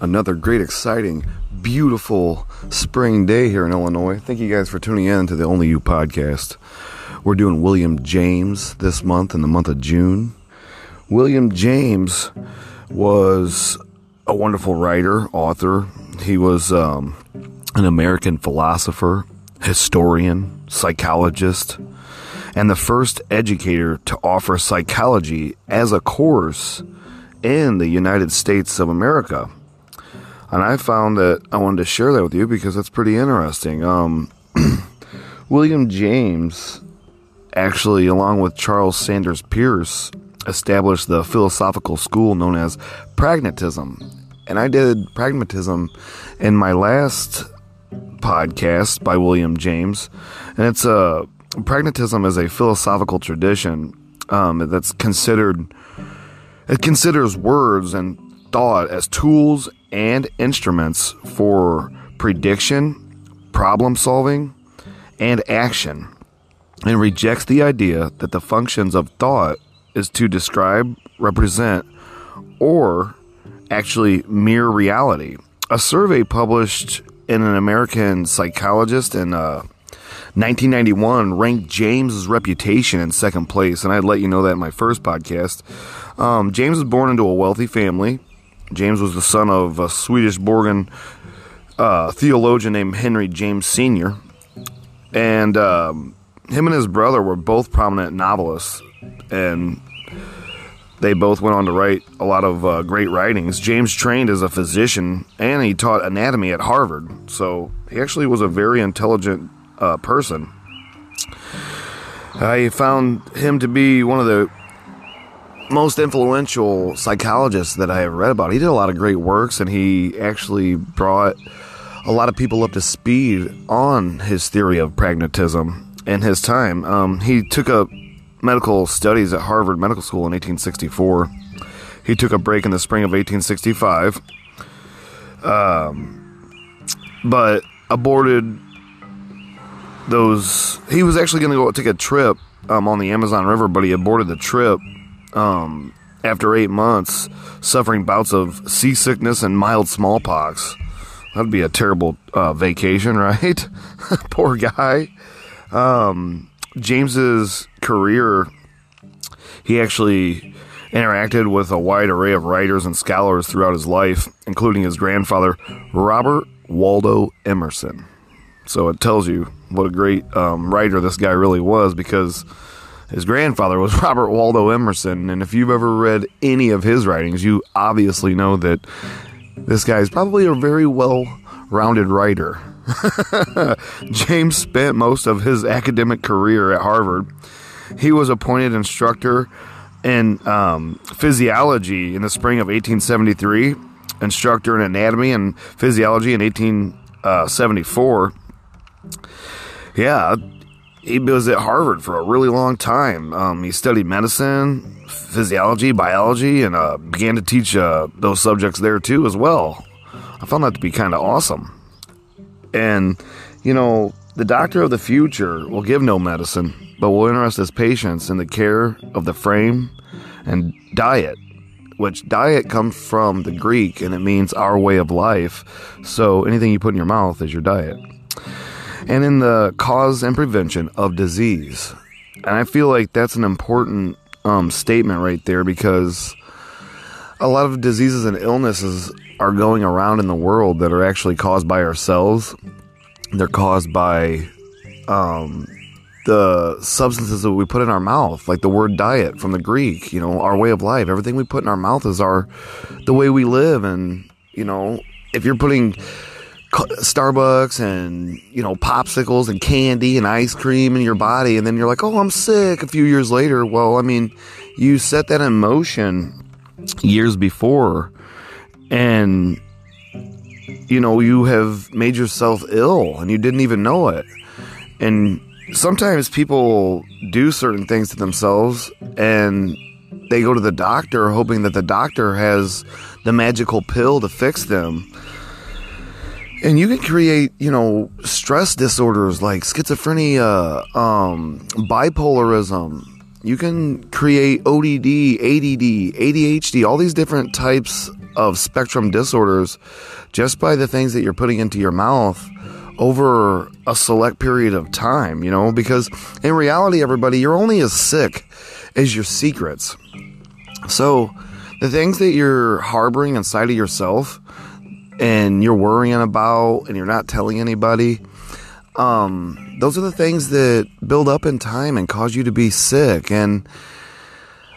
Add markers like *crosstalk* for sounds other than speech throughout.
another great, exciting, beautiful spring day here in Illinois. Thank you guys for tuning in to the Only You podcast. We're doing William James this month in the month of June. William James was a wonderful writer, author. He was um, an American philosopher, historian, psychologist, and the first educator to offer psychology as a course in the United States of America. And I found that I wanted to share that with you because that's pretty interesting. Um, *clears throat* William James, actually, along with Charles Sanders Peirce, established the philosophical school known as pragmatism. And I did pragmatism in my last podcast by William James. And it's a pragmatism is a philosophical tradition um, that's considered it considers words and thought as tools and instruments for prediction, problem solving, and action, and rejects the idea that the functions of thought is to describe, represent, or actually mere reality. A survey published in an American psychologist in uh, 1991 ranked James's reputation in second place, and I'd let you know that in my first podcast. Um, James was born into a wealthy family. James was the son of a Swedish born uh, theologian named Henry James Sr., and um, him and his brother were both prominent novelists, and they both went on to write a lot of uh, great writings. James trained as a physician and he taught anatomy at Harvard, so he actually was a very intelligent uh, person. I found him to be one of the most influential psychologists that I have read about. He did a lot of great works, and he actually brought a lot of people up to speed on his theory of pragmatism in his time. Um, he took up medical studies at Harvard Medical School in 1864. He took a break in the spring of 1865, um, but aborted those. He was actually going to go take a trip um, on the Amazon River, but he aborted the trip um, after eight months, suffering bouts of seasickness and mild smallpox. That'd be a terrible uh, vacation, *laughs* right? *laughs* Poor guy. Um, James's career, he actually interacted with a wide array of writers and scholars throughout his life, including his grandfather, Robert Waldo Emerson. So it tells you what a great um, writer this guy really was because his grandfather was *laughs* Robert Waldo Emerson. And if you've ever read any of his writings, you obviously know that this guy is probably a very well rounded writer. *laughs* James spent most of his academic career at Harvard. He was appointed instructor in um, physiology in the spring of 1873, instructor in anatomy and physiology in 1874. Yeah, he was at Harvard for a really long time. Um, he studied medicine, physiology, biology, and uh, began to teach uh, those subjects there too as well. I found that to be kind of awesome. And, you know, the doctor of the future will give no medicine, but will interest his patients in the care of the frame and diet, which diet comes from the Greek and it means our way of life. So anything you put in your mouth is your diet. And in the cause and prevention of disease. And I feel like that's an important um, statement right there because a lot of diseases and illnesses are going around in the world that are actually caused by ourselves. They're caused by um, the substances that we put in our mouth, like the word diet from the Greek. You know, our way of life. Everything we put in our mouth is our the way we live. And you know, if you're putting Starbucks and you know popsicles and candy and ice cream in your body, and then you're like, "Oh, I'm sick." A few years later, well, I mean, you set that in motion years before and you know you have made yourself ill and you didn't even know it and sometimes people do certain things to themselves and they go to the doctor hoping that the doctor has the magical pill to fix them and you can create you know stress disorders like schizophrenia um, bipolarism you can create ODD, ADD, ADHD, all these different types of spectrum disorders just by the things that you're putting into your mouth over a select period of time, you know, because in reality, everybody, you're only as sick as your secrets. So the things that you're harboring inside of yourself and you're worrying about and you're not telling anybody, um, those are the things that build up in time and cause you to be sick. And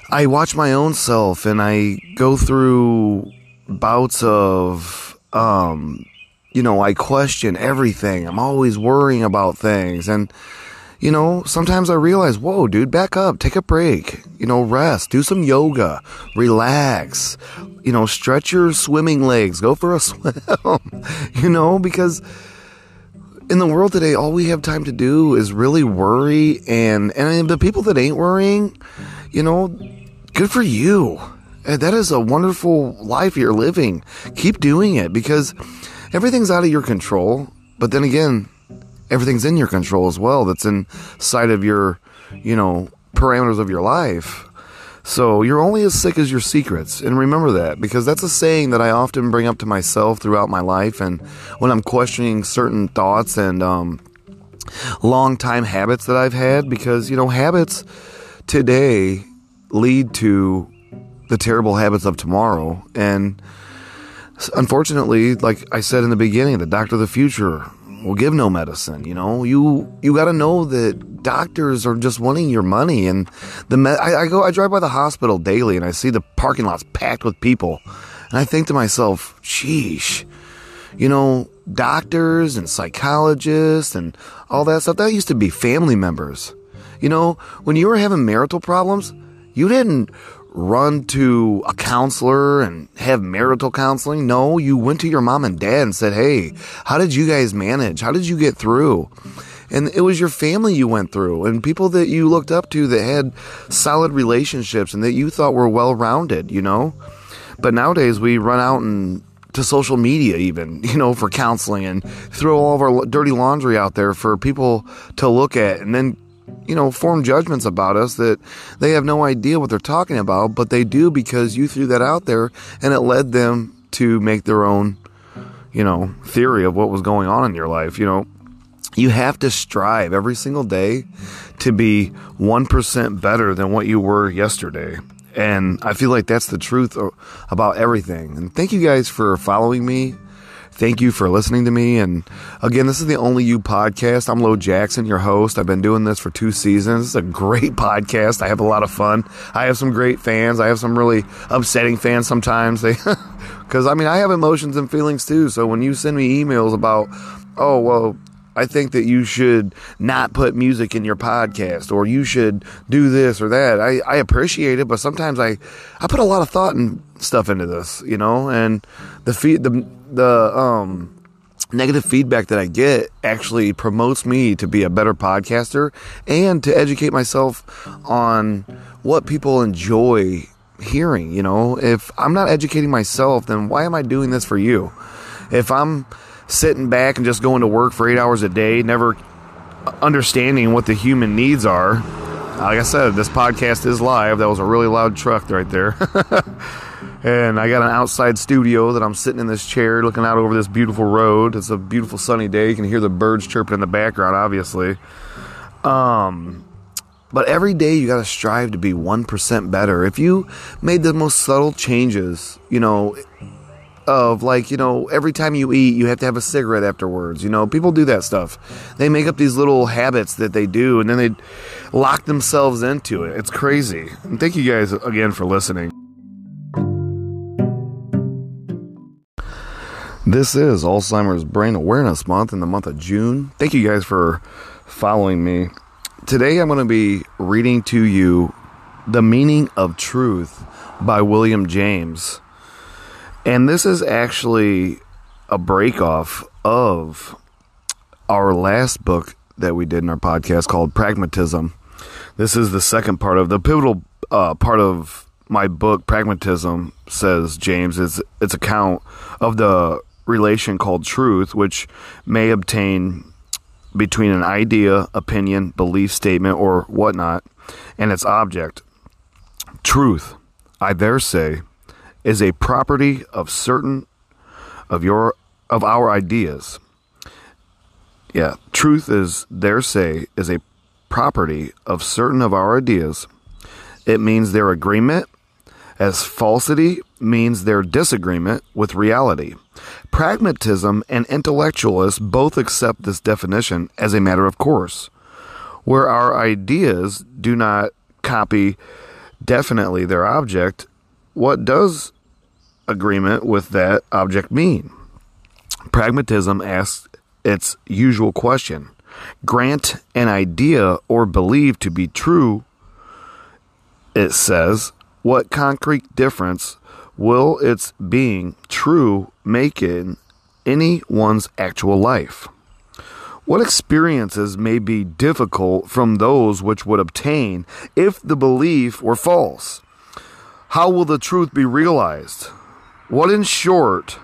I watch my own self and I go through bouts of, um, you know, I question everything. I'm always worrying about things. And, you know, sometimes I realize, whoa, dude, back up, take a break, you know, rest, do some yoga, relax, you know, stretch your swimming legs, go for a *laughs* swim, you know, because in the world today, all we have time to do is really worry. And, and the people that ain't worrying, you know, good for you. That is a wonderful life you're living. Keep doing it because everything's out of your control. But then again, everything's in your control as well. That's inside of your, you know, parameters of your life. So you're only as sick as your secrets. And remember that because that's a saying that I often bring up to myself throughout my life. And when I'm questioning certain thoughts and, um, long time habits that I've had, because, you know, habits today lead to the terrible habits of tomorrow. And, unfortunately, like I said in the beginning, the doctor of the future will give no medicine. You know, you you got to know that doctors are just wanting your money. And the I, I go, I drive by the hospital daily, and I see the parking lots packed with people, and I think to myself, sheesh, you know, doctors and psychologists and all that stuff that used to be family members. You know, when you were having marital problems, you didn't run to a counselor and have marital counseling. No, you went to your mom and dad and said, Hey, how did you guys manage? How did you get through? And it was your family you went through and people that you looked up to that had solid relationships and that you thought were well rounded, you know? But nowadays we run out and to social media even, *laughs* you know, for counseling and throw all of our dirty laundry out there for people to look at and then you know, form judgments about us that they have no idea what they're talking about, but they do because you threw that out there and it led them to make their own, you know, theory of what was going on in your life. You know, you have to strive every single day to be 1% better than what you were yesterday. And I feel like that's the truth about everything. And thank you guys for following me Thank you for listening to me. And again, this is the Only You podcast. I'm Lo Jackson, your host. I've been doing this for two seasons. It's a great *laughs* podcast. I have a lot of fun. I have some great fans. I have some really upsetting fans sometimes. They, *laughs* because I mean, I have emotions and feelings too. So when you send me emails about, oh, well, I think that you should not put music in your podcast or you should do this or that. I, I appreciate it, but sometimes I, I put a lot of thought and stuff into this, you know, and the feed, the, the, um, negative feedback that I get actually promotes me to be a better podcaster and to educate myself on what people enjoy hearing, you know. If I'm not educating myself, then why am I doing this for you? If I'm sitting back and just going to work for eight hours a day, never understanding what the human needs are. Like I said, this podcast is live. That was a really loud truck right there. *laughs* and I got an outside studio that I'm sitting in this chair looking out over this beautiful road. It's a beautiful sunny day. You can hear the birds chirping in the background, obviously. Um, but every day you got to strive to be 1% better. If you made the most subtle changes, you know, of like you know every time you eat you have to have a cigarette afterwards you know people do that stuff they make up these little habits that they do and then they lock themselves into it. It's crazy. And thank you guys again for listening. This is alzheimer's brain awareness month in the month of june. Thank you guys for following me. Today i'm going to be reading to you the meaning of truth by william james. And this is actually a break off of our last book that we did in our podcast called Pragmatism. This is the second part of the pivotal uh, part of my book, Pragmatism, says James, is its account of the relation called truth, which may obtain between an idea, opinion, belief statement, or whatnot, and its object. Truth, I dare say, is a property of certain of your of our ideas. Yeah, truth is dare say is a property of certain of our ideas. It means their agreement, as falsity means their disagreement with reality. Pragmatism and intellectualists both accept this definition as a matter of course. Where our ideas do not copy definitely their object, what does agreement with that object mean? Pragmatism asks its usual question grant an idea or believe to be true, it says, what concrete difference will its being true make in anyone's actual life? What experiences may be difficult from those which would obtain if the belief were false? How will the truth be realized? What, in short,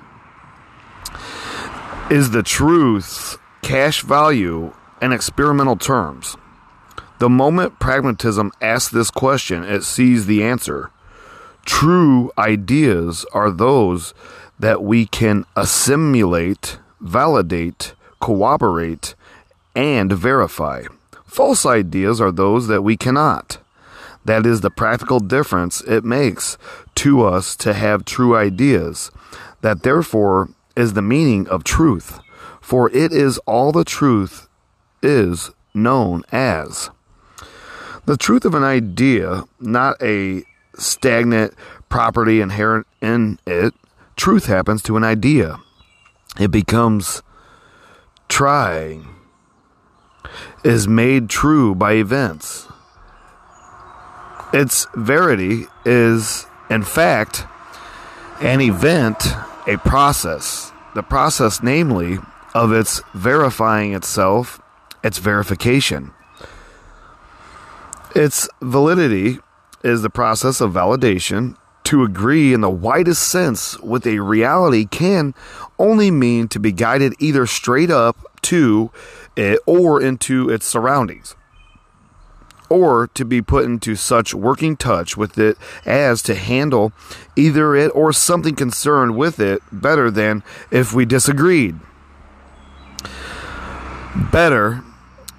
is the truth's cash value in experimental terms? The moment pragmatism asks this question, it sees the answer. True ideas are those that we can assimilate, validate, corroborate, and verify. False ideas are those that we cannot. That is the practical difference it makes to us to have true ideas. That therefore is the meaning of truth, for it is all the truth is known as. The truth of an idea, not a stagnant property inherent in it, truth happens to an idea. It becomes trying, is made true by events. Its verity is, in fact, an event, a process. The process, namely, of its verifying itself, its verification. Its validity is the process of validation. To agree in the widest sense with a reality can only mean to be guided either straight up to it or into its surroundings or to be put into such working touch with it as to handle either it or something concerned with it better than if we disagreed. Better,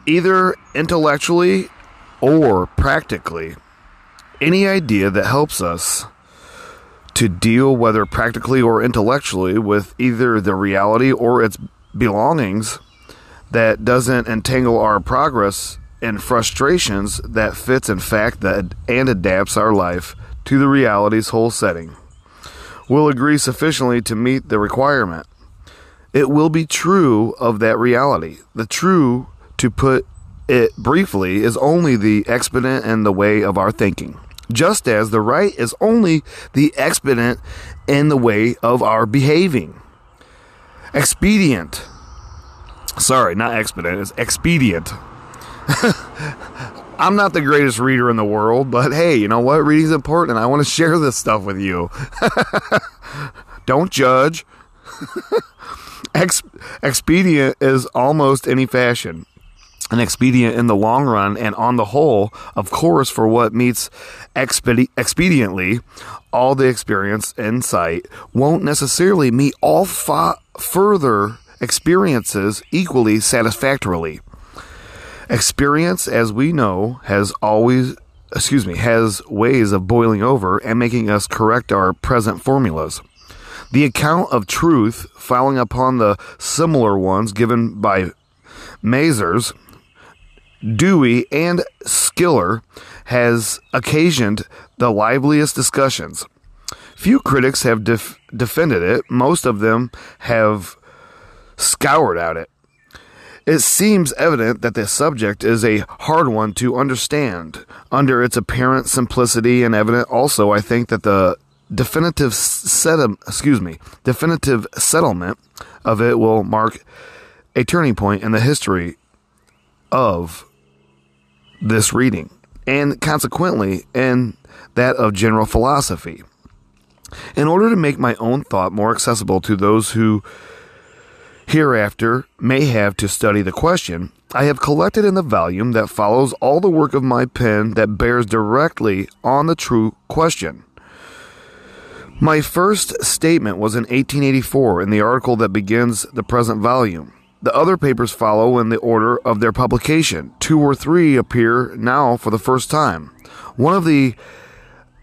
either intellectually or practically, any idea that helps us to deal, whether practically or intellectually, with either the reality or its belongings that doesn't entangle our progress and frustrations that fits in fact that and adapts our life to the reality's whole setting. Will agree sufficiently to meet the requirement it will be true of that reality the true to put it briefly is only the expedient in the way of our thinking just as the right is only the expedient in the way of our behaving expedient sorry not expedient it's expedient *laughs* I'm not the greatest reader in the world, but hey, you know what? Reading's important, I want to share this stuff with you. *laughs* Don't judge. *laughs* Ex- expedient is almost any fashion. An expedient in the long run, and on the whole, of course, for what meets expedi- expediently, all the experience and sight won't necessarily meet all fa- further experiences equally satisfactorily. Experience, as we know, has always, excuse me, has ways of boiling over and making us correct our present formulas. The account of truth, following upon the similar ones given by Mazers, Dewey, and Skiller, has occasioned the liveliest discussions. Few critics have def- defended it, most of them have scoured at it. It seems evident that the subject is a hard one to understand. Under its apparent simplicity and evident also, I think that the definitive set um, excuse me, definitive settlement of it will mark a turning point in the history of this reading and consequently in that of general philosophy. In order to make my own thought more accessible to those who hereafter may have to study the question, I have collected in the volume that follows all the work of my pen that bears directly on the true question. My first statement was in 1884 in the article that begins the present volume. The other papers follow in the order of their publication. Two or three appear now for the first time. One of the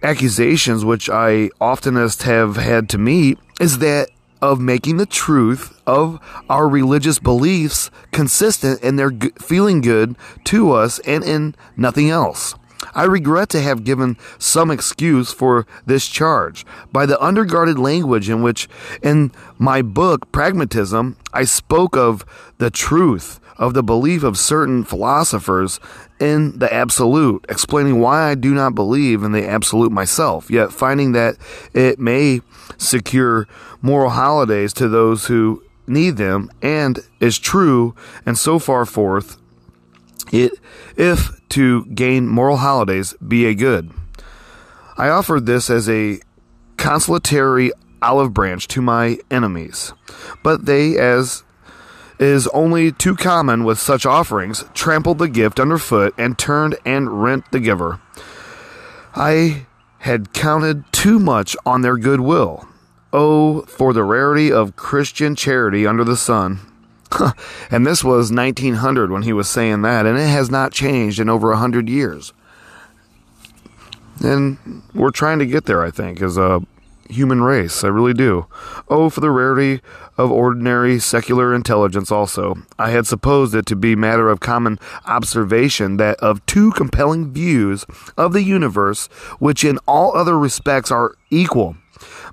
accusations which I oftenest have had to meet is that of making the truth of our religious beliefs consistent in their feeling good to us and in nothing else. I regret to have given some excuse for this charge. By the underguarded language in which, in my book, Pragmatism, I spoke of the truth of the belief of certain philosophers in the absolute, explaining why I do not believe in the absolute myself, yet finding that it may secure moral holidays to those who need them and is true and so far forth it if to gain moral holidays be a good. I offered this as a consolatory olive branch to my enemies, but they, as is only too common with such offerings, trampled the gift underfoot and turned and rent the giver. I had counted too much on their goodwill. Oh, for the rarity of Christian charity under the sun. *laughs* and this was 1900 when he was saying that, and it has not changed in over 100 years. And we're trying to get there, I think, as a human race. I really do. Oh, for the rarity of ordinary secular intelligence, also. I had supposed it to be matter of common observation that of two compelling views of the universe, which in all other respects are equal,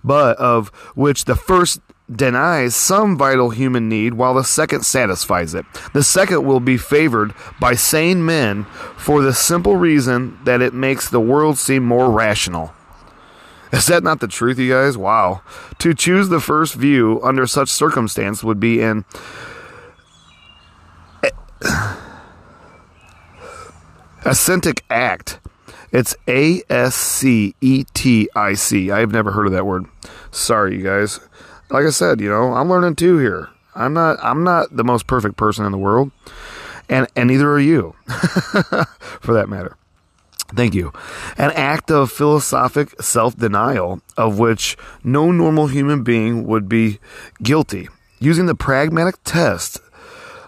but of which the first denies some vital human need while the second satisfies it. The second will be favored by sane men for the simple reason that it makes the world seem more rational. Is that not the truth, you guys? Wow. To choose the first view under such circumstance would be an ascetic act. It's A S C E T I C. I have never heard of that word. Sorry, you guys like I said, you know, I'm learning too here. I'm not I'm not the most perfect person in the world. And and neither are you. *laughs* for that matter. Thank you. An act of philosophic self-denial of which no normal human being would be guilty. Using the pragmatic test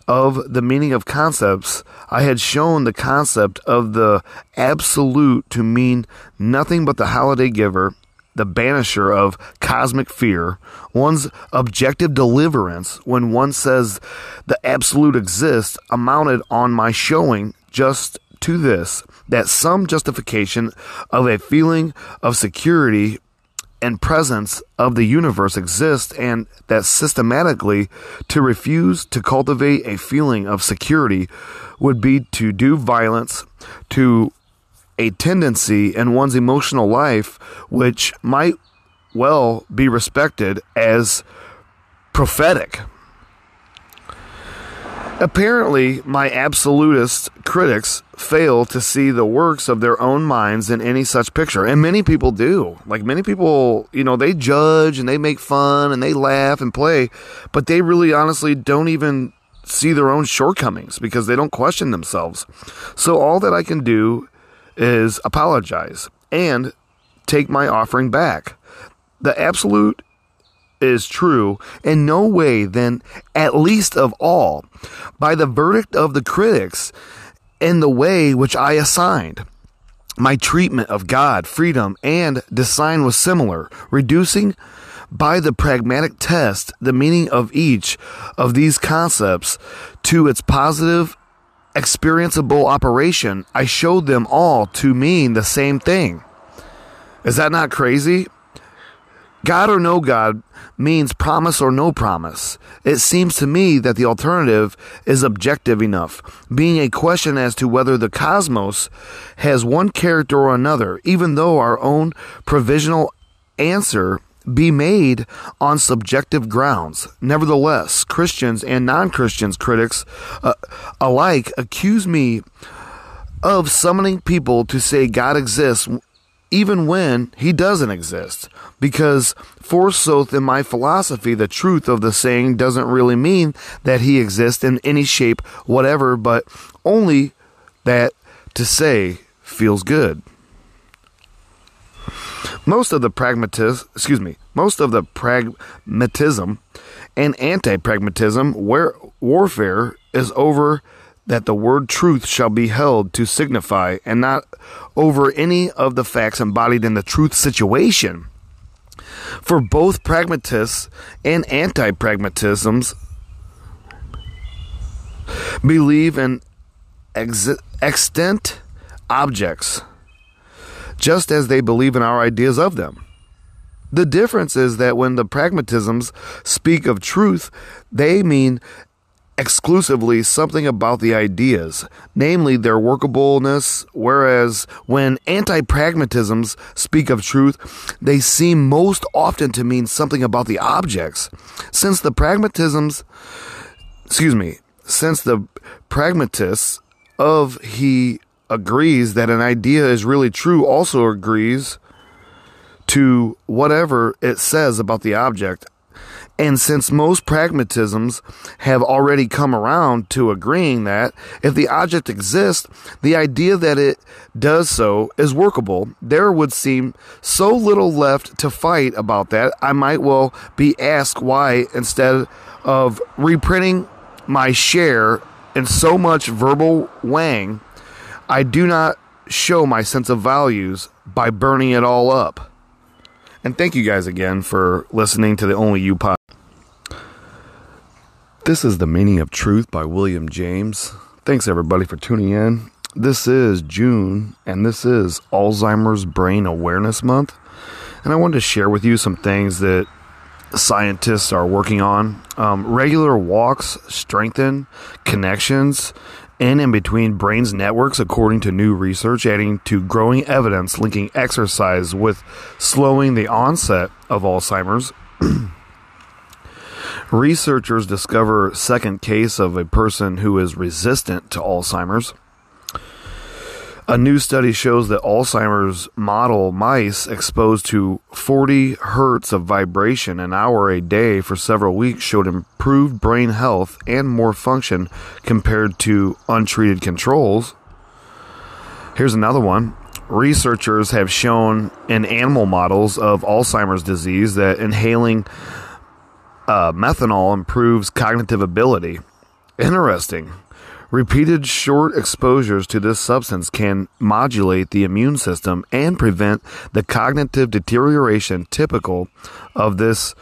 of the meaning of concepts, I had shown the concept of the absolute to mean nothing but the holiday giver the banisher of cosmic fear, one's objective deliverance when one says the absolute exists, amounted on my showing just to this that some justification of a feeling of security and presence of the universe exists, and that systematically to refuse to cultivate a feeling of security would be to do violence to a tendency in one's emotional life which might well be respected as prophetic. Apparently, my absolutist critics fail to see the works of their own minds in any such picture. And many people do. Like, many people, you know, they judge and they make fun and they laugh and play, but they really honestly don't even see their own shortcomings because they don't question themselves. So, all that I can do is apologize and take my offering back. The absolute is true in no way then at least of all by the verdict of the critics in the way which I assigned. My treatment of God, freedom, and design was similar, reducing by the pragmatic test the meaning of each of these concepts to its positive experienceable operation, I showed them all to mean the same thing. Is that not crazy? God or no God means promise or no promise. It seems to me that the alternative is objective enough, being a question as to whether the cosmos has one character or another, even though our own provisional answer be made on subjective grounds. Nevertheless, Christians and non Christians critics uh, alike accuse me of summoning people to say God exists even when he doesn't exist. Because, forsooth, in my philosophy, the truth of the saying doesn't really mean that he exists in any shape whatever, but only that to say feels good. Most of the pragmatism, excuse me, most of the pragmatism and anti-pragmatism where warfare is over that the word truth shall be held to signify and not over any of the facts embodied in the truth situation. For both pragmatists and anti pragmatisms believe in ex- objects, just as they believe in our ideas of them. The difference is that when the pragmatisms speak of truth, they mean exclusively something about the ideas, namely their workableness, whereas when anti pragmatisms speak of truth, they seem most often to mean something about the objects. Since the pragmatisms, excuse me, since the pragmatists of he agrees that an idea is really true also agrees to whatever it says about the object and since most pragmatisms have already come around to agreeing that if the object exists, the idea that it does so is workable, there would seem so little left to fight about that. I might well be asked why, instead of reprinting my share in so much verbal wang, I do not show my sense of values by burning it all up. And thank you guys again for listening to the Only You podcast. This is The Meaning of Truth by William James. Thanks everybody for tuning in. This is June and this is Alzheimer's Brain Awareness Month. And I wanted to share with you some things that scientists are working on. Um, regular walks strengthen connections in and between brains networks, according to new research, adding to growing evidence linking exercise with slowing the onset of Alzheimer's. *clears throat* Researchers discover second case of a person who is resistant to Alzheimer's. A new study shows that Alzheimer's model mice exposed to 40 hertz of vibration an hour a day for several weeks showed improved brain health and more function compared to untreated controls. Here's another one. Researchers have shown in animal models of Alzheimer's disease that inhaling uh, methanol improves cognitive ability. Interesting. Repeated short exposures to this substance can modulate the immune system and prevent the cognitive deterioration typical of this,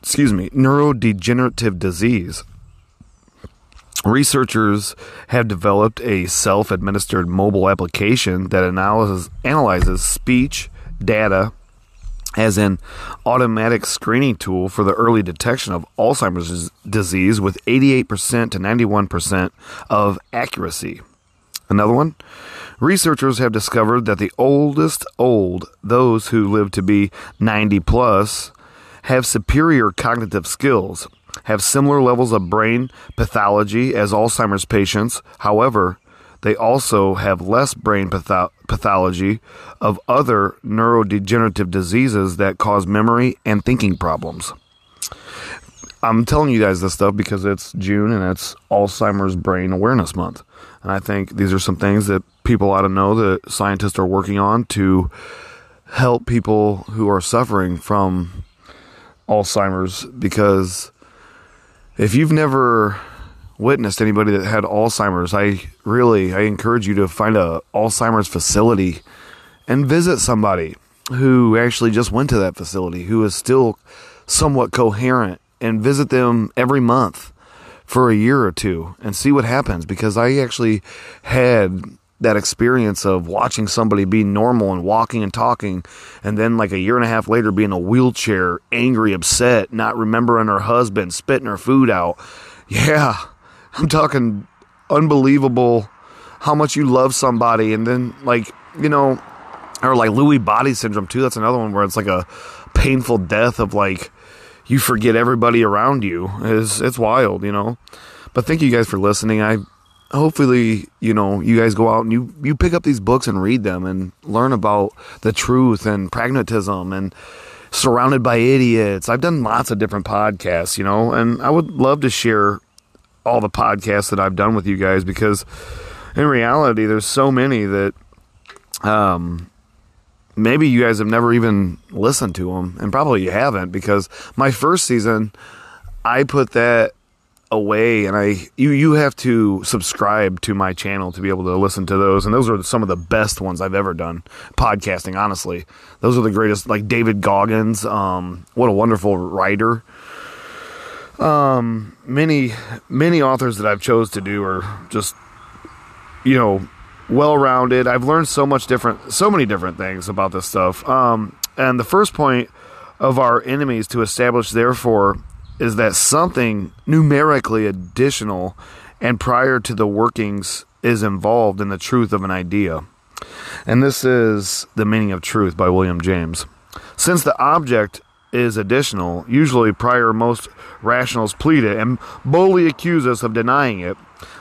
excuse me, neurodegenerative disease. Researchers have developed a self administered mobile application that analyzes, analyzes speech, data, as an automatic screening tool for the early detection of Alzheimer's disease with 88% to 91% of accuracy. Another one researchers have discovered that the oldest old, those who live to be 90 plus, have superior cognitive skills, have similar levels of brain pathology as Alzheimer's patients. However, they also have less brain patho- pathology of other neurodegenerative diseases that cause memory and thinking problems. I'm telling you guys this stuff because it's June and it's Alzheimer's Brain Awareness Month. And I think these are some things that people ought to know that scientists are working on to help people who are suffering from Alzheimer's because if you've never witnessed anybody that had Alzheimer's, I really I encourage you to find a Alzheimer's facility and visit somebody who actually just went to that facility who is still somewhat coherent and visit them every month for a year or two and see what happens because I actually had that experience of watching somebody be normal and walking and talking and then like a year and a half later be in a wheelchair angry upset not remembering her husband spitting her food out. Yeah I'm talking unbelievable how much you love somebody and then like, you know, or like Lewy body syndrome too. That's another one where it's like a painful death of like you forget everybody around you. Is it's wild, you know. But thank you guys for listening. I hopefully, you know, you guys go out and you you pick up these books and read them and learn about the truth and pragmatism and surrounded by idiots. I've done lots of different podcasts, you know, and I would love to share all the podcasts that I've done with you guys because in reality, there's so many that, um, maybe you guys have never even listened to them, and probably you haven't because my first season, I put that away and I you you have to subscribe to my channel to be able to listen to those and those are some of the best ones I've ever done podcasting honestly. Those are the greatest like David Goggins um what a wonderful writer um many many authors that I've chose to do are just you know well rounded I've learned so much different so many different things about this stuff um and the first point of our enemies to establish therefore is that something numerically additional and prior to the workings is involved in the truth of an idea. And this is The Meaning of Truth by William James. Since the object is additional, usually prior most rationals plead it and boldly accuse us of denying it.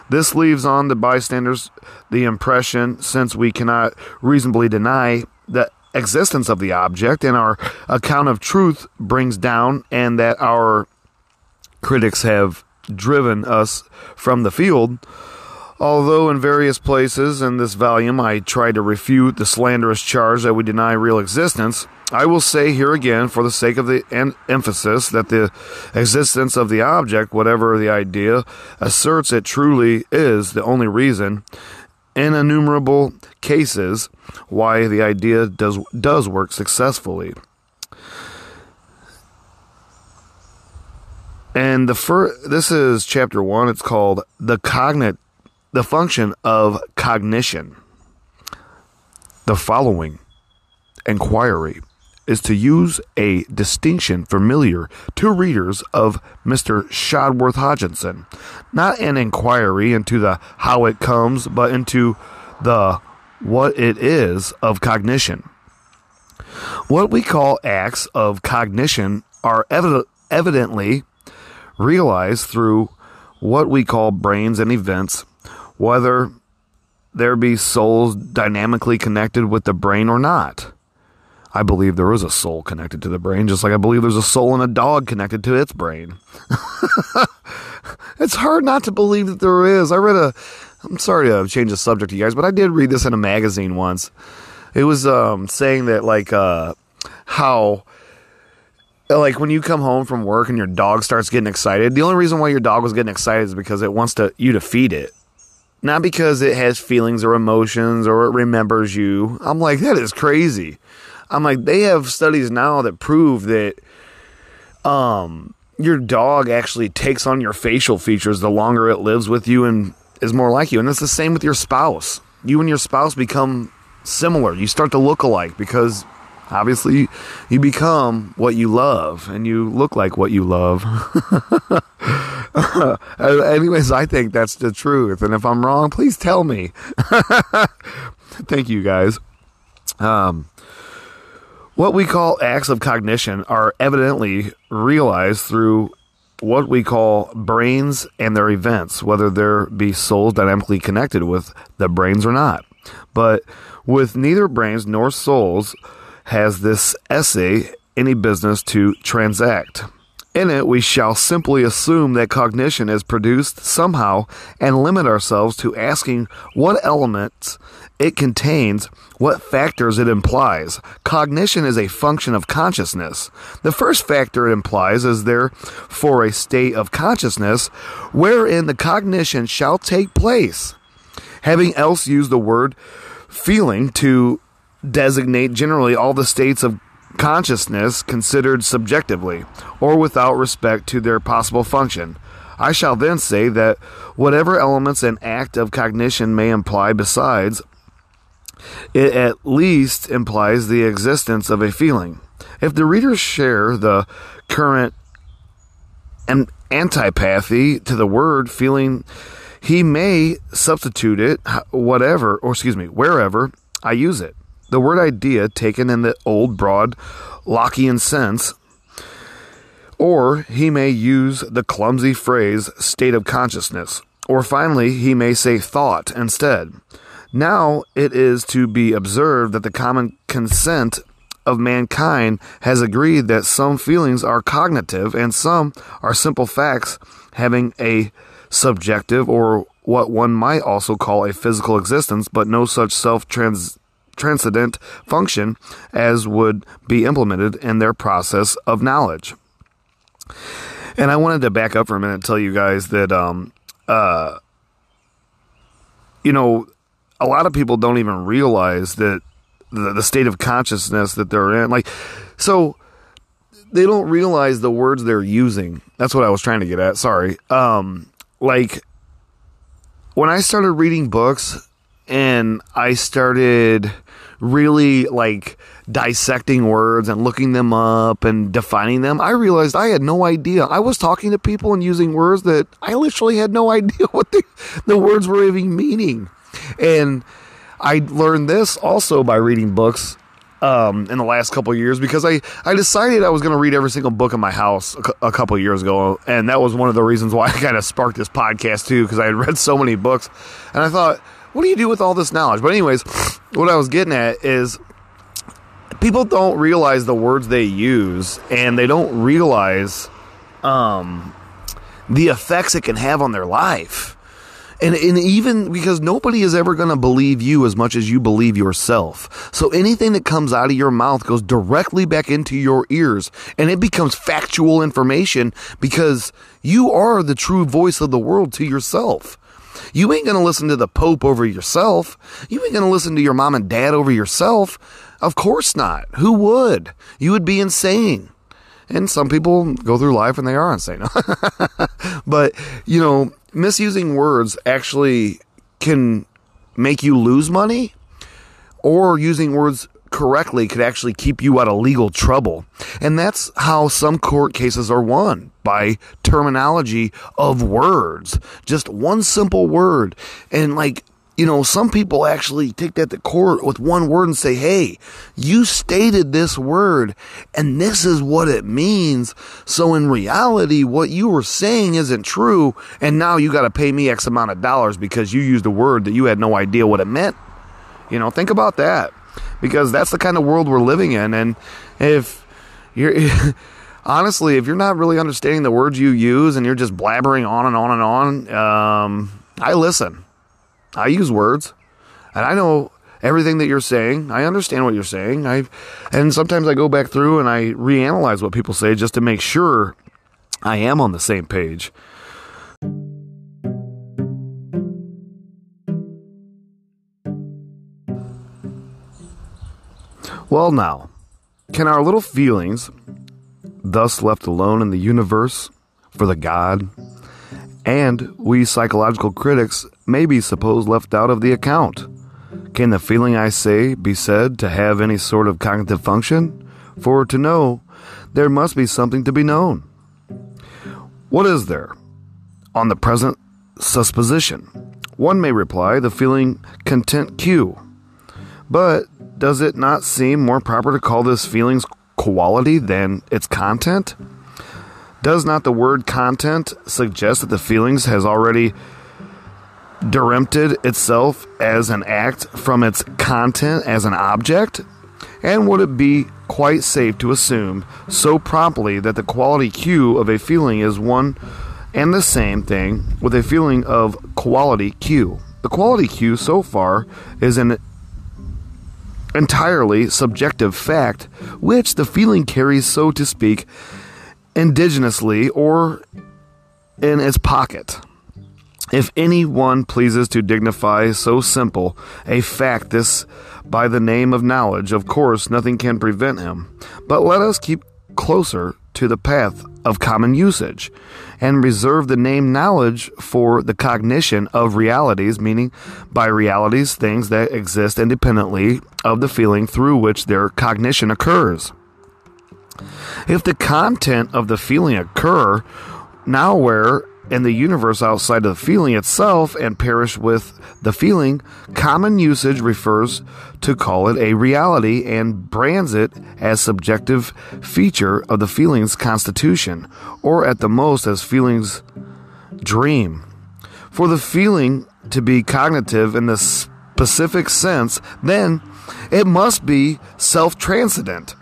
This leaves on the bystanders the impression, since we cannot reasonably deny the existence of the object, and our account of truth brings down, and that our critics have driven us from the field. Although in various places in this volume I try to refute the slanderous charge that we deny real existence, I will say here again, for the sake of the en- emphasis, that the existence of the object, whatever the idea, asserts it truly is the only reason, in innumerable cases, why the idea does does work successfully. And the first, this is chapter one. It's called the cognit, the function of cognition. The following inquiry is to use a distinction familiar to readers of Mr. Shadworth Hodgson, not an inquiry into the how it comes, but into the what it is of cognition. What we call acts of cognition are evident, evidently realized through what we call brains and events, whether there be souls dynamically connected with the brain or not. I believe there is a soul connected to the brain, just like I believe there's a soul in a dog connected to its brain. *laughs* it's hard not to believe that there is. I read a, I'm sorry to change the subject, you guys, but I did read this in a magazine once. It was um, saying that, like, uh, how like when you come home from work and your dog starts getting excited the only reason why your dog was getting excited is because it wants to you to feed it not because it has feelings or emotions or it remembers you. I'm like that is crazy. I'm like they have studies now that prove that um your dog actually takes on your facial features the longer it lives with you and is more like you. And it's the same with your spouse. You and your spouse become similar. You start to look alike because obviously you become what you love and you look like what you love. *laughs* Anyways i think that's the truth and if i'm wrong please tell me. *laughs* Thank you guys. Um, what we call acts of cognition are evidently realized through what we call brains and their events whether there be souls dynamically connected with the brains or not. But with neither brains nor souls has this essay any business to transact. In it, we shall simply assume that cognition is produced somehow and limit ourselves to asking what elements it contains, what factors it implies. Cognition is a function of consciousness. The first factor it implies is there for a state of consciousness wherein the cognition shall take place. Having else used the word feeling to designate generally all the states of consciousness considered subjectively, or without respect to their possible function. I shall then say that whatever elements an act of cognition may imply besides, it at least implies the existence of a feeling. If the readers share the current antipathy to the word feeling, he may substitute it whatever, or excuse me, wherever I use it. The word idea, taken in the old, broad Lockean sense, or he may use the clumsy phrase state of consciousness, or finally, he may say thought instead. Now it is to be observed that the common consent of mankind has agreed that some feelings are cognitive and some are simple facts having a subjective or what one might also call a physical existence, but no such self trans transcendent function as would be implemented in their process of knowledge. And I wanted to back up for a minute and tell you guys that, um, uh, you know, a lot of people don't even realize that the, the state of consciousness that they're in. Like, so they don't realize the words they're using. That's what I was trying to get at. Sorry. Um, like when I started reading books and I started really like dissecting words and looking them up and defining them, I realized I had no idea. I was talking to people and using words that I literally had no *laughs* idea what the, the words were even meaning. And I learned this also by reading books um, in the last couple years because I, I decided I was going to read every single book in my house a, a couple years ago. And that was one of the reasons why *laughs* I kind of sparked this podcast too, because I had read so many books. And I thought, what do you do with all this knowledge? But, anyways, what I was getting at is people don't realize the words they use and they don't realize um, the effects it can have on their life. And, and even because nobody is ever going to believe you as much as you believe yourself. So anything that comes out of your mouth goes directly back into your ears and it becomes factual information because you are the true voice of the world to yourself. You ain't going to listen to the Pope over yourself. You ain't going to listen to your mom and dad over yourself. Of course not. Who would? You would be insane. And some people go through life and they are insane. *laughs* but, you know, misusing words actually can make you lose money, or using words correctly could actually keep you out of legal trouble. And that's how some court cases are won by terminology of words. Just one simple word. And like, you know, some people actually take that to court with one word and say, Hey, you stated this word and this is what it means. So in reality, what you were saying isn't true. And now you got to pay me X amount of dollars because you used a word that you had no idea what it meant. You know, think about that because that's the kind of world we're living in. And if you're, *laughs* honestly, if you're not really understanding the words you use and you're just blabbering on and on and on, um, I listen. I use words, and I know everything that you're saying. I understand what you're saying. I, and sometimes I go back through and I reanalyze what people say just to make sure I am on the same page. Well, now, can our little feelings, thus left alone in the universe for the God, and we psychological critics may be supposed left out of the account? Can the feeling I say be said to have any sort of cognitive function? For to know, there must be something to be known. What is there? On the present supposition, one may reply the feeling content Q. But does it not seem more proper to call this feeling's quality than its content? Does not the word content suggest that the feelings has already dirempted itself as an act from its content as an object? And would it be quite safe to assume so promptly that the quality Q of a feeling is one and the same thing with a feeling of quality Q? The quality Q so far is an entirely subjective fact, which the feeling carries, so to speak, indigenously or in its pocket. If anyone pleases to dignify so simple a fact this by the name of knowledge, of course nothing can prevent him. But let us keep closer to the path of common usage and reserve the name knowledge for the cognition of realities, meaning by realities things that exist independently of the feeling through which their cognition occurs. If the content of the feeling occur now where in the universe outside of the feeling itself and perish with the feeling, common usage refers to call it a reality and brands it as subjective feature of the feeling's constitution, or at the most as feeling's dream. For the feeling to be cognitive in the specific sense, then it must be self transcendent,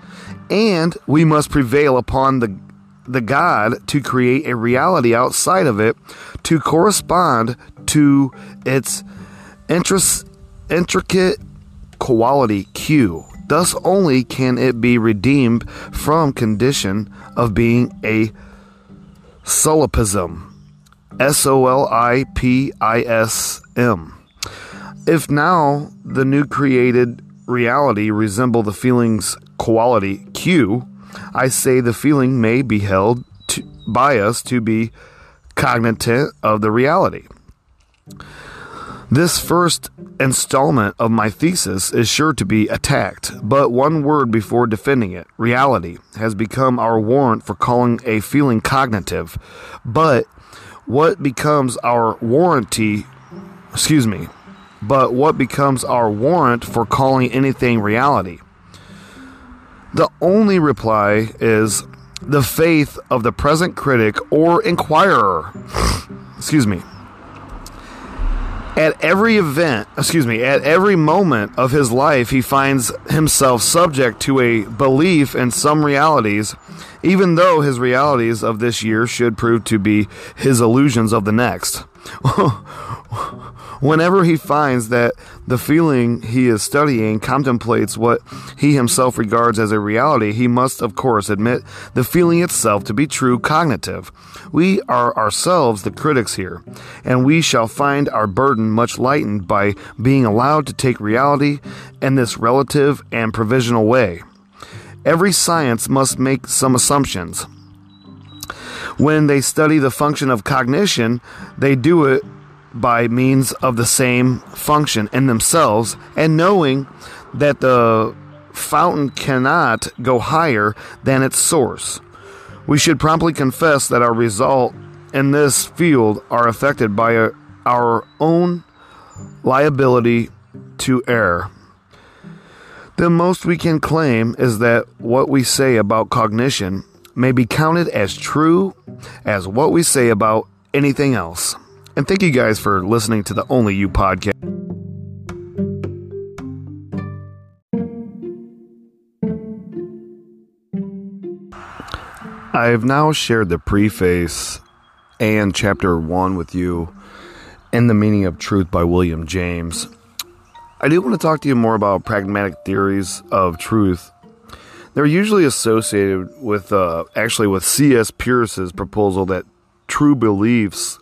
and we must prevail upon the the God to create a reality outside of it to correspond to its interest, intricate quality Q. Thus only can it be redeemed from condition of being a solipism. S O L I P I S M. If now the new created reality resemble the feeling's quality Q, I say the feeling may be held to, by us to be cognizant of the reality. This first installment of my thesis is sure to be attacked, but one word before defending it. Reality has become our warrant for calling a feeling cognitive. But what becomes our warranty, excuse me, but what becomes our warrant for calling anything reality? The only reply is the faith of the present critic or inquirer. *sighs* excuse me. At every event, excuse me, at every moment of his life, he finds himself subject to a belief in some realities, even though his realities of this year should prove to be his illusions of the next. *laughs* Whenever he finds that the feeling he is studying contemplates what he himself regards as a reality, he must, of course, admit the feeling itself to be true cognitive. We are ourselves the critics here, and we shall find our burden much lightened by being allowed to take reality in this relative and provisional way. Every science must make some assumptions. When they study the function of cognition, they do it by means of the same function in themselves and knowing that the fountain cannot go higher than its source. We should promptly confess that our result in this field are affected by our own liability to error. The most we can claim is that what we say about cognition may be counted as true as what we say about anything else. And thank you guys for listening to the Only You podcast. I've now shared the preface and chapter one with you in The Meaning of Truth by William James. I do want to talk to you more about pragmatic theories of truth. They're usually associated with, uh, actually, with C.S. Peirce's proposal that true beliefs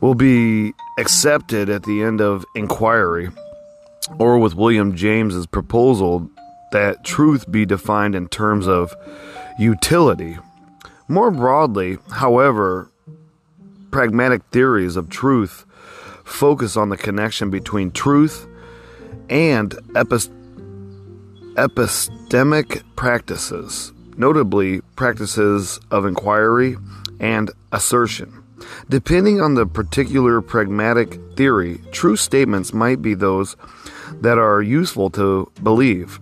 will be accepted at the end of inquiry, or with William James's proposal that truth be defined in terms of utility. More broadly, however, pragmatic theories of truth focus on the connection between truth and epist- epistemic practices, notably practices of inquiry and assertion. Depending on the particular pragmatic theory, true statements might be those that are useful to believe,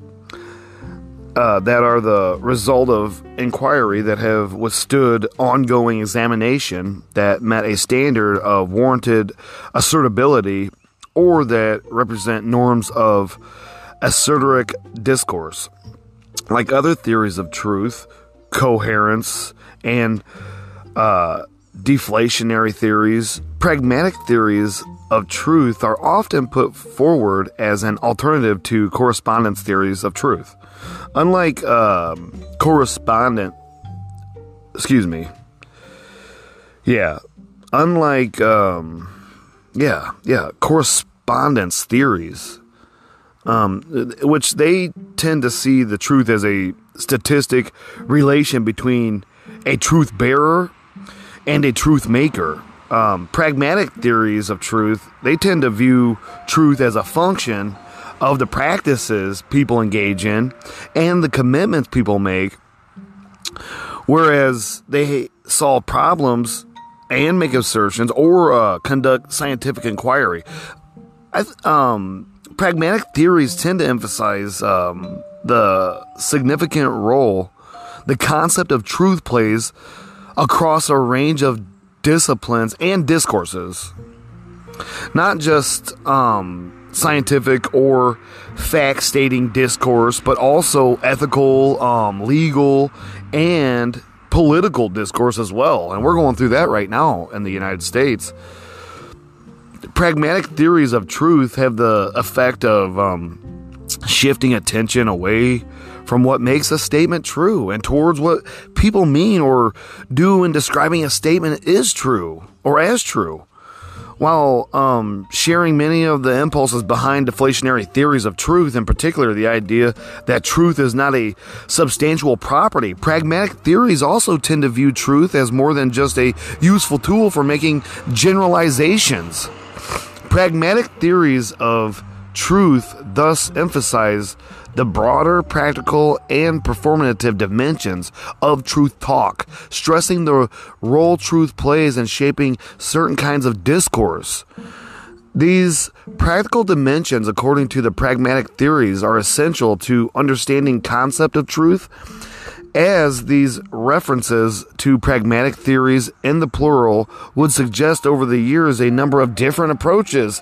uh, that are the result of inquiry that have withstood ongoing examination that met a standard of warranted assertability or that represent norms of assertoric discourse. Like other theories of truth, coherence, and uh, deflationary theories, pragmatic theories of truth are often put forward as an alternative to correspondence theories of truth. Unlike um, correspondent, excuse me, yeah, unlike, um, yeah, yeah, correspondence theories, um, which they tend to see the truth as a statistic relation between a truth bearer and a truth maker. Um, pragmatic theories of truth, they tend to view truth as a function of the practices people engage in and the commitments people make, whereas they solve problems and make assertions or uh, conduct scientific inquiry. Th- um, pragmatic theories tend to emphasize um, the significant role the concept of truth plays across a range of disciplines and discourses. Not just um, scientific or fact stating discourse, but also ethical, um, legal, and political discourse as well. And we're going through that right now in the United States. Pragmatic theories of truth have the effect of um, shifting attention away from what makes a statement true and towards what people mean or do in describing a statement is true or as true. While um, sharing many of the impulses behind deflationary theories of truth, in particular the idea that truth is not a substantial property, pragmatic theories also tend to view truth as more than just a useful tool for making generalizations. Pragmatic theories of truth thus emphasize the broader practical and performative dimensions of truth talk, stressing the role truth plays in shaping certain kinds of discourse. These practical dimensions, according to the pragmatic theories, are essential to understanding concept of truth as these references to pragmatic theories in the plural would suggest over the years a number of different approaches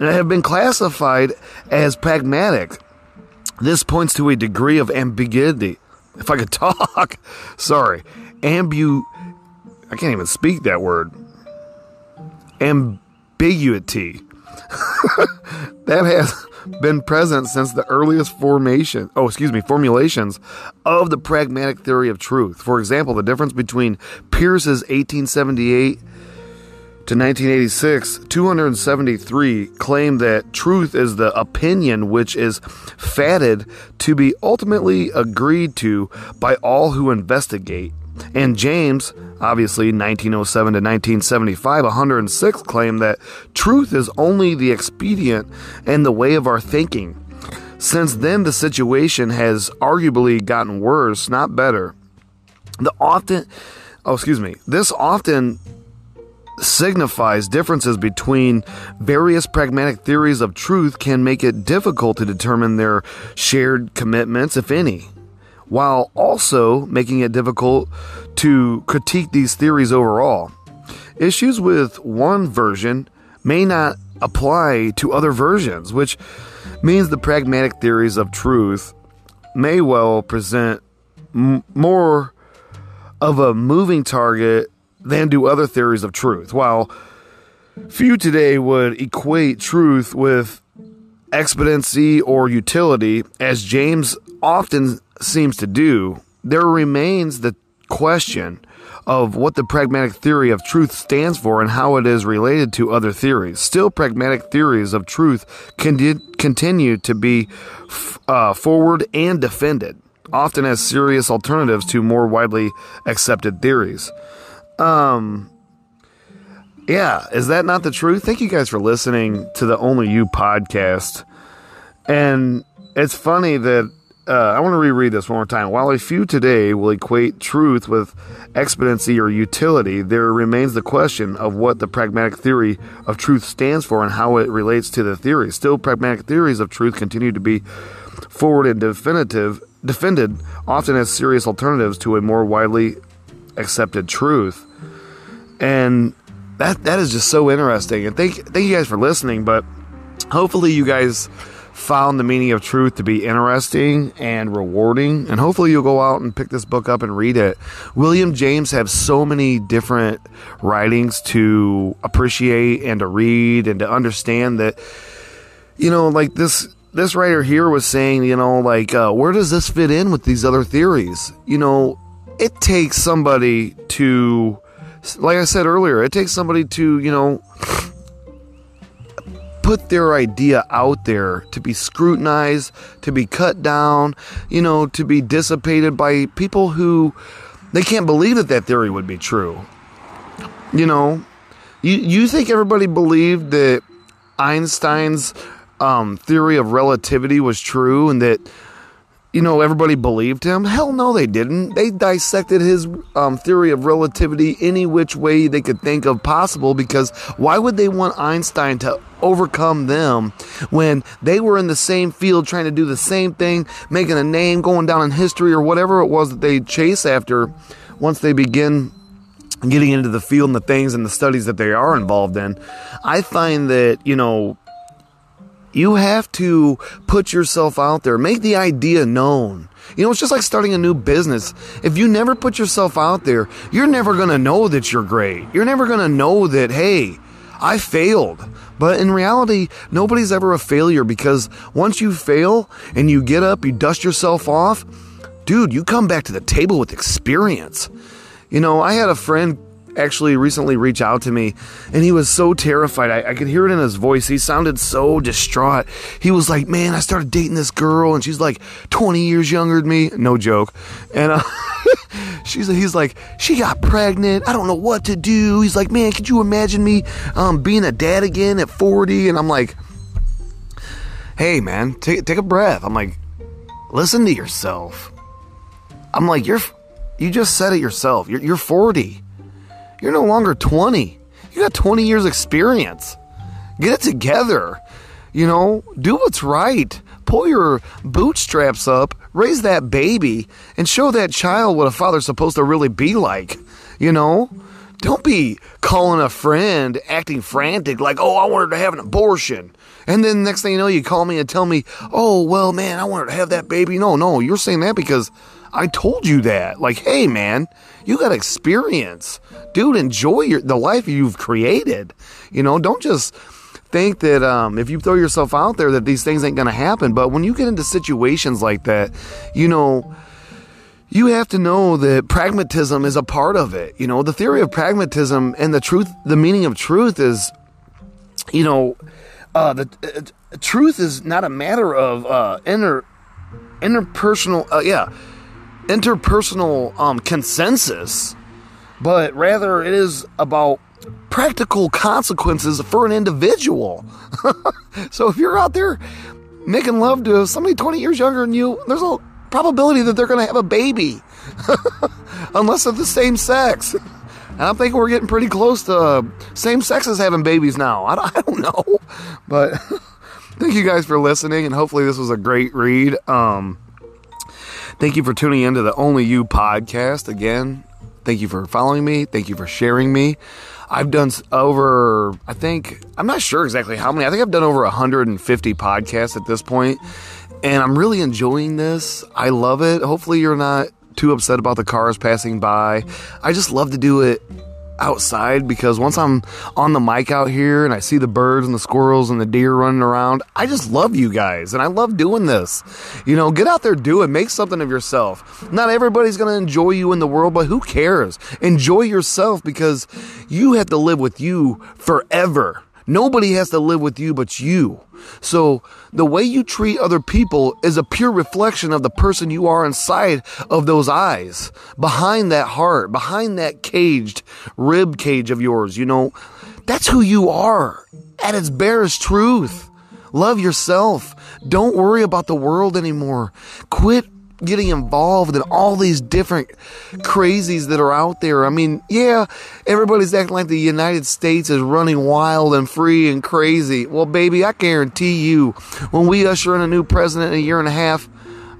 that have been classified as pragmatic. This points to a degree of ambiguity. If I could *laughs* talk, sorry, ambu. I can't even speak that word. Ambiguity. *laughs* that has been present since the earliest formation, oh, excuse me, formulations of the pragmatic theory of truth. For example, the difference between Peirce's 1878 to 1986, 273 claim that truth is the opinion which is fatted to be ultimately agreed to by all who investigate. And James, obviously 1907 to 1975, 106 claim that truth is only the expedient and the way of our thinking. Since then, the situation has arguably gotten worse, not better. The often, oh, excuse me, this often signifies differences between various pragmatic theories of truth can make it difficult to determine their shared commitments, if any, while also making it difficult to critique these theories overall. Issues with one version may not apply to other versions, which means the pragmatic theories of truth may well present m- more of a moving target than do other theories of truth. While few today would equate truth with expediency or utility, as James often seems to do, there remains the question of what the pragmatic theory of truth stands for and how it is related to other theories. Still, pragmatic theories of truth can continue to be uh, forward and defended, often as serious alternatives to more widely accepted theories. Um, yeah, is that not the truth? Thank you guys for listening to the Only You podcast. And it's funny that uh, I want to reread this one more time. While a few today will equate truth with expediency or utility, there remains the question of what the pragmatic theory of truth stands for and how it relates to the theory. Still, pragmatic theories of truth continue to be forward and definitive, defended, often as serious alternatives to a more widely accepted truth. And that that is just so interesting. And thank thank you guys for listening. But hopefully you guys found the meaning of truth to be interesting and rewarding. And hopefully you'll go out and pick this book up and read it. William James has so many different writings to appreciate and to read and to understand that you know like this this writer here was saying, you know, like, uh, where does this fit in with these other theories? You know, it takes somebody to like I said earlier, it takes somebody to, you know, put their idea out there to be scrutinized, to be cut down, you know, to be dissipated by people who they can't believe that that theory would be true. You know, you you think everybody believed that Einstein's um, theory of relativity was true and that you know, everybody believed him? Hell no, they didn't. They dissected his um, theory of relativity any which way they could think of possible because why would they want Einstein to overcome them when they were in the same field trying to do the same thing, making a name, going down in history or whatever it was that they chase after once they begin getting into the field and the things and the studies that they are involved in? I find that, you know, you have to put yourself out there, make the idea known. You know, it's just like starting a new business. If you never put yourself out there, you're never going to know that you're great. You're never going to know that, hey, I failed. But in reality, nobody's ever a failure because once you fail and you get up, you dust yourself off, dude, you come back to the table with experience. You know, I had a friend actually recently reach out to me and he was so terrified. I, I, could hear it in his voice. He sounded so distraught. He was like, Man, I started dating this girl and she's like 20 years younger than me. No joke. And uh, *laughs* she's he's like, She got pregnant. I don't know what to do. He's like, Man, could you imagine me um, being a dad again at 40? And I'm like, Hey, man, take, take a breath. I'm like, Listen to yourself. I'm like, You're. You just said it yourself. You're, you're 40. You're no longer 20. You got 20 years experience. Get it together. You know, do what's right. Pull your bootstraps up, raise that baby, and show that child what a father's supposed to really be like. You know? Don't be calling a friend acting frantic like, oh, I wanted to have an abortion. And then next thing you know, you call me and tell me, oh, well, man, I wanted to have that baby. No, no, you're saying that because I told you that. Like, hey, man, you got experience. Dude, enjoy your, the life you've created. You know, don't just think that um, if you throw yourself out there that these things ain't going to happen. But when you get into situations like that, you know, you have to know that pragmatism is a part of it. You know, the theory of pragmatism and the truth, the meaning of truth is, you know, uh, the uh, truth is not a matter of uh, inter interpersonal. Uh, yeah, interpersonal um, consensus, but rather it is about practical consequences for an individual. *laughs* so if you're out there making love to somebody 20 years younger than you, there's a probability that they're going to have a baby, *laughs* unless they're the same sex. *laughs* And I'm thinking we're getting pretty close to same sexes having babies now. I don't, I don't know, but thank you guys for listening, and hopefully this was a great read. Um, Thank you for tuning into the Only You podcast. Again, thank you for following me. Thank you for sharing me. I've done over, I think, I'm not sure exactly how many. I think I've done over 150 podcasts at this point, and I'm really enjoying this. I love it. Hopefully, you're not too upset about the cars passing by. I just love to do it outside because once I'm on the mic out here and I see the birds and the squirrels and the deer running around, I just love you guys and I love doing this. You know, get out there, do it, make something of yourself. Not everybody's going to enjoy you in the world, but who cares? Enjoy yourself because you have to live with you forever. Nobody has to live with you but you. So the way you treat other people is a pure reflection of the person you are inside of those eyes, behind that heart, behind that caged rib cage of yours. You know, that's who you are at its barest truth. Love yourself. Don't worry about the world anymore. Quit getting involved in all these different crazies that are out there. I mean, yeah, everybody's acting like the United States is running wild and free and crazy. Well, baby, I guarantee you, when we usher in a new president in a year and a half,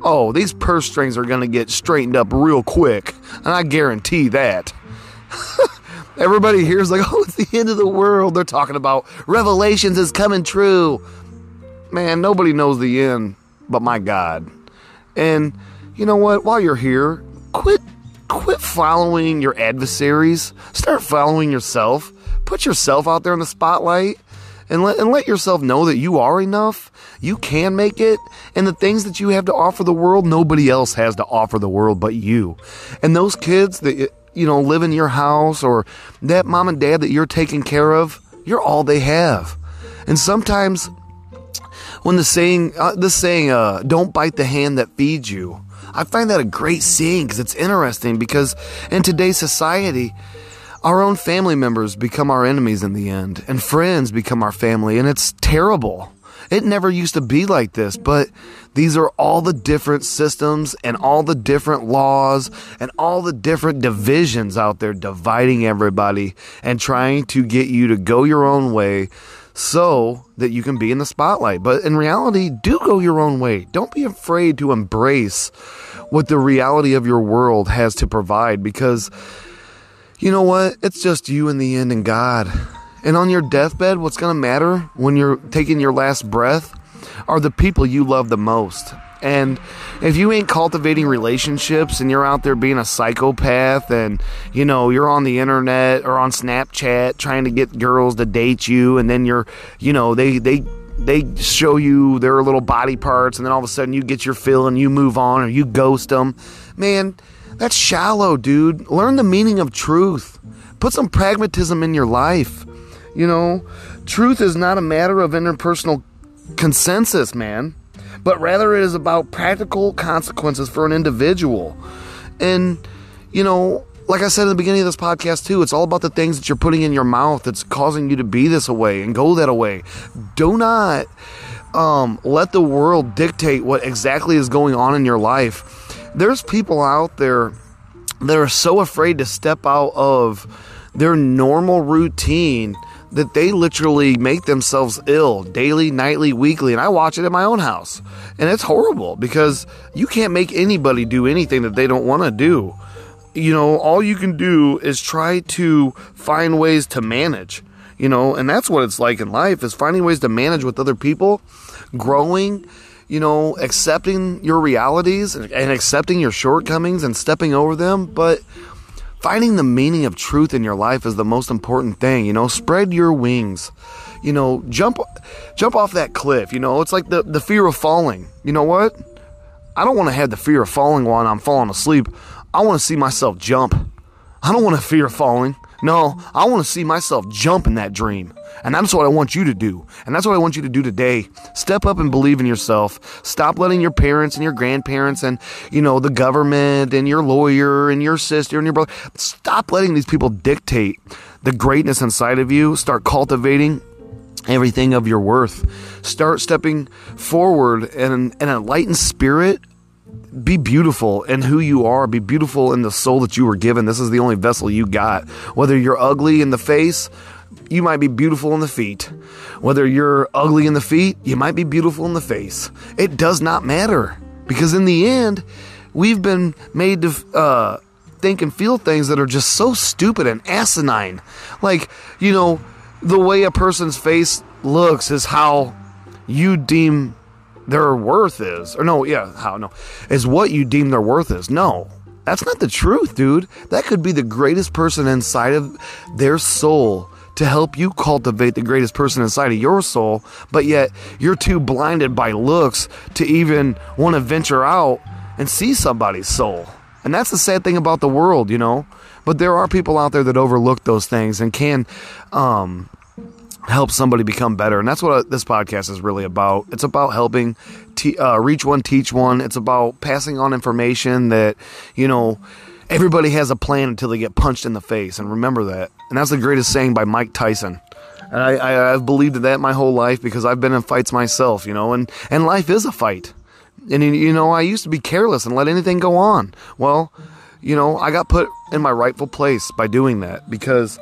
oh, these purse strings are going to get straightened up real quick. And I guarantee that. *laughs* Everybody here's like, oh, it's the end of the world. They're talking about Revelations is coming true. Man, nobody knows the end but my God. And you know what? While you're here, quit quit following your adversaries. Start following yourself. Put yourself out there in the spotlight and let and let yourself know that you are enough. You can make it, and the things that you have to offer the world, nobody else has to offer the world but you. And those kids that you know live in your house or that mom and dad that you're taking care of, you're all they have. And sometimes when the saying, uh, the saying, uh, don't bite the hand that feeds you. I find that a great saying because it's interesting because in today's society, our own family members become our enemies in the end and friends become our family and it's terrible. It never used to be like this, but these are all the different systems and all the different laws and all the different divisions out there dividing everybody and trying to get you to go your own way so that you can be in the spotlight. But in reality, do go your own way. Don't be afraid to embrace what the reality of your world has to provide because you know what? It's just you in the end and God. And on your deathbed, what's going to matter when you're taking your last breath are the people you love the most. And if you ain't cultivating relationships and you're out there being a psychopath and, you know, you're on the internet or on Snapchat trying to get girls to date you and then you're, you know, they, they, they show you their little body parts and then all of a sudden you get your fill and you move on or you ghost them. Man, that's shallow, dude. Learn the meaning of truth. Put some pragmatism in your life. You know, truth is not a matter of interpersonal consensus, man but rather it is about practical consequences for an individual. And, you know, like I said in the beginning of this podcast, too, it's all about the things that you're putting in your mouth that's causing you to be this way and go that way. Do not um, let the world dictate what exactly is going on in your life. There's people out there that are so afraid to step out of their normal routine that they literally make themselves ill daily, nightly, weekly. And I watch it in my own house. And it's horrible because you can't make anybody do anything that they don't want to do. You know, all you can do is try to find ways to manage, you know, and that's what it's like in life is finding ways to manage with other people, growing, you know, accepting your realities and, and accepting your shortcomings and stepping over them. But finding the meaning of truth in your life is the most important thing you know? Spread your wings. You know jump jump off that cliff you know? It's like the, the fear of falling. You know what? I don't want to have the fear of falling while i'm falling asleep. I want to see myself jump. I don't want to fear falling. No, I want to see myself jump in that dream. And that's what I want you to do. And that's what I want you to do today. Step up and believe in yourself. Stop letting your parents and your grandparents and, you know, the government and your lawyer and your sister and your brother, stop letting these people dictate the greatness inside of you. Start cultivating everything of your worth. Start stepping forward in an, enlightened spirit be beautiful in who you are. Be beautiful in the soul that you were given. This is the only vessel you got. Whether you're ugly in the face, you might be beautiful in the feet. Whether you're ugly in the feet, you might be beautiful in the face. It does not matter because in the end, we've been made to uh, think and feel things that are just so stupid and asinine. Like, you know, the way a person's face looks is how you deem their worth is. Or no, yeah, how no. Is what you deem their worth is. No. That's not the truth, dude. That could be the greatest person inside of their soul to help you cultivate the greatest person inside of your soul, but yet you're too blinded by looks to even want to venture out and see somebody's soul. And that's the sad thing about the world, you know. But there are people out there that overlook those things and can um, help somebody become better. And that's what uh, this podcast is really about. It's about helping uh, reach one, teach one. It's about passing on information that, you know, everybody has a plan until they get punched in the face. And remember that. And that's the greatest saying by Mike Tyson. And I, I, I've believed that my whole life because I've been in fights myself, you know, and, and life is a fight. And, you know, I used to be careless and let anything go on. Well, you know, I got put in my rightful place by doing that because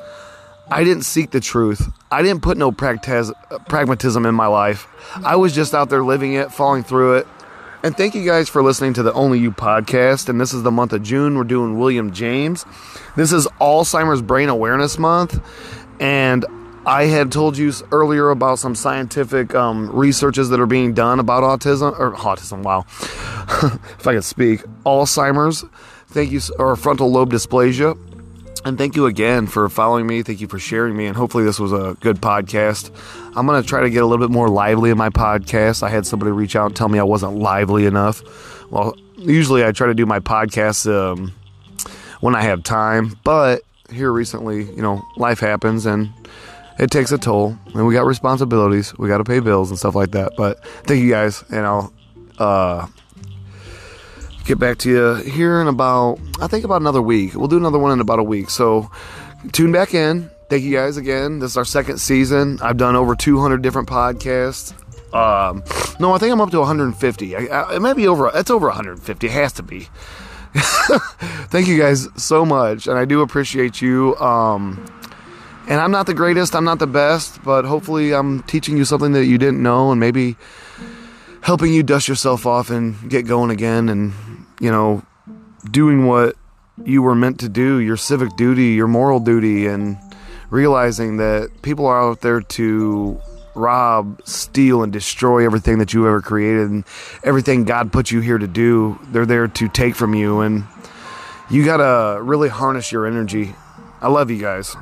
I didn't seek the truth. I didn't put no pragmatism in my life. I was just out there living it, falling through it. And thank you guys for listening to the Only You podcast. And this is the month of June. We're doing William James. This is Alzheimer's Brain Awareness Month. And I had told you earlier about some scientific um, researches that are being done about autism or autism. Wow, *laughs* if I could speak, Alzheimer's. Thank you, or frontal lobe dysplasia. And thank you again for following me. Thank you for sharing me. And hopefully, this was a good podcast. I'm going to try to get a little bit more lively in my podcast. I had somebody reach out and tell me I wasn't lively enough. Well, usually I try to do my podcast um, when I have time. But here recently, you know, life happens and it takes a toll. And we got responsibilities. We got to pay bills and stuff like that. But thank you guys. And I'll. Uh, get back to you here in about, I think about another week. We'll do another one in about a week. So tune back in. Thank you guys again. This is our second season. I've done over 200 different podcasts. Um, no, I think I'm up to 150. I, I, it might be over. It's over 150. It has to be. *laughs* Thank you guys so much, and I do appreciate you. Um, and I'm not the greatest. I'm not the best, but hopefully, I'm teaching you something that you didn't know, and maybe helping you dust yourself off and get going again and, you know, doing what you were meant to do, your civic duty, your moral duty, and realizing that people are out there to rob, steal, and destroy everything that you ever created and everything God put you here to do. They're there to take from you, and you gotta really harness your energy. I love you guys.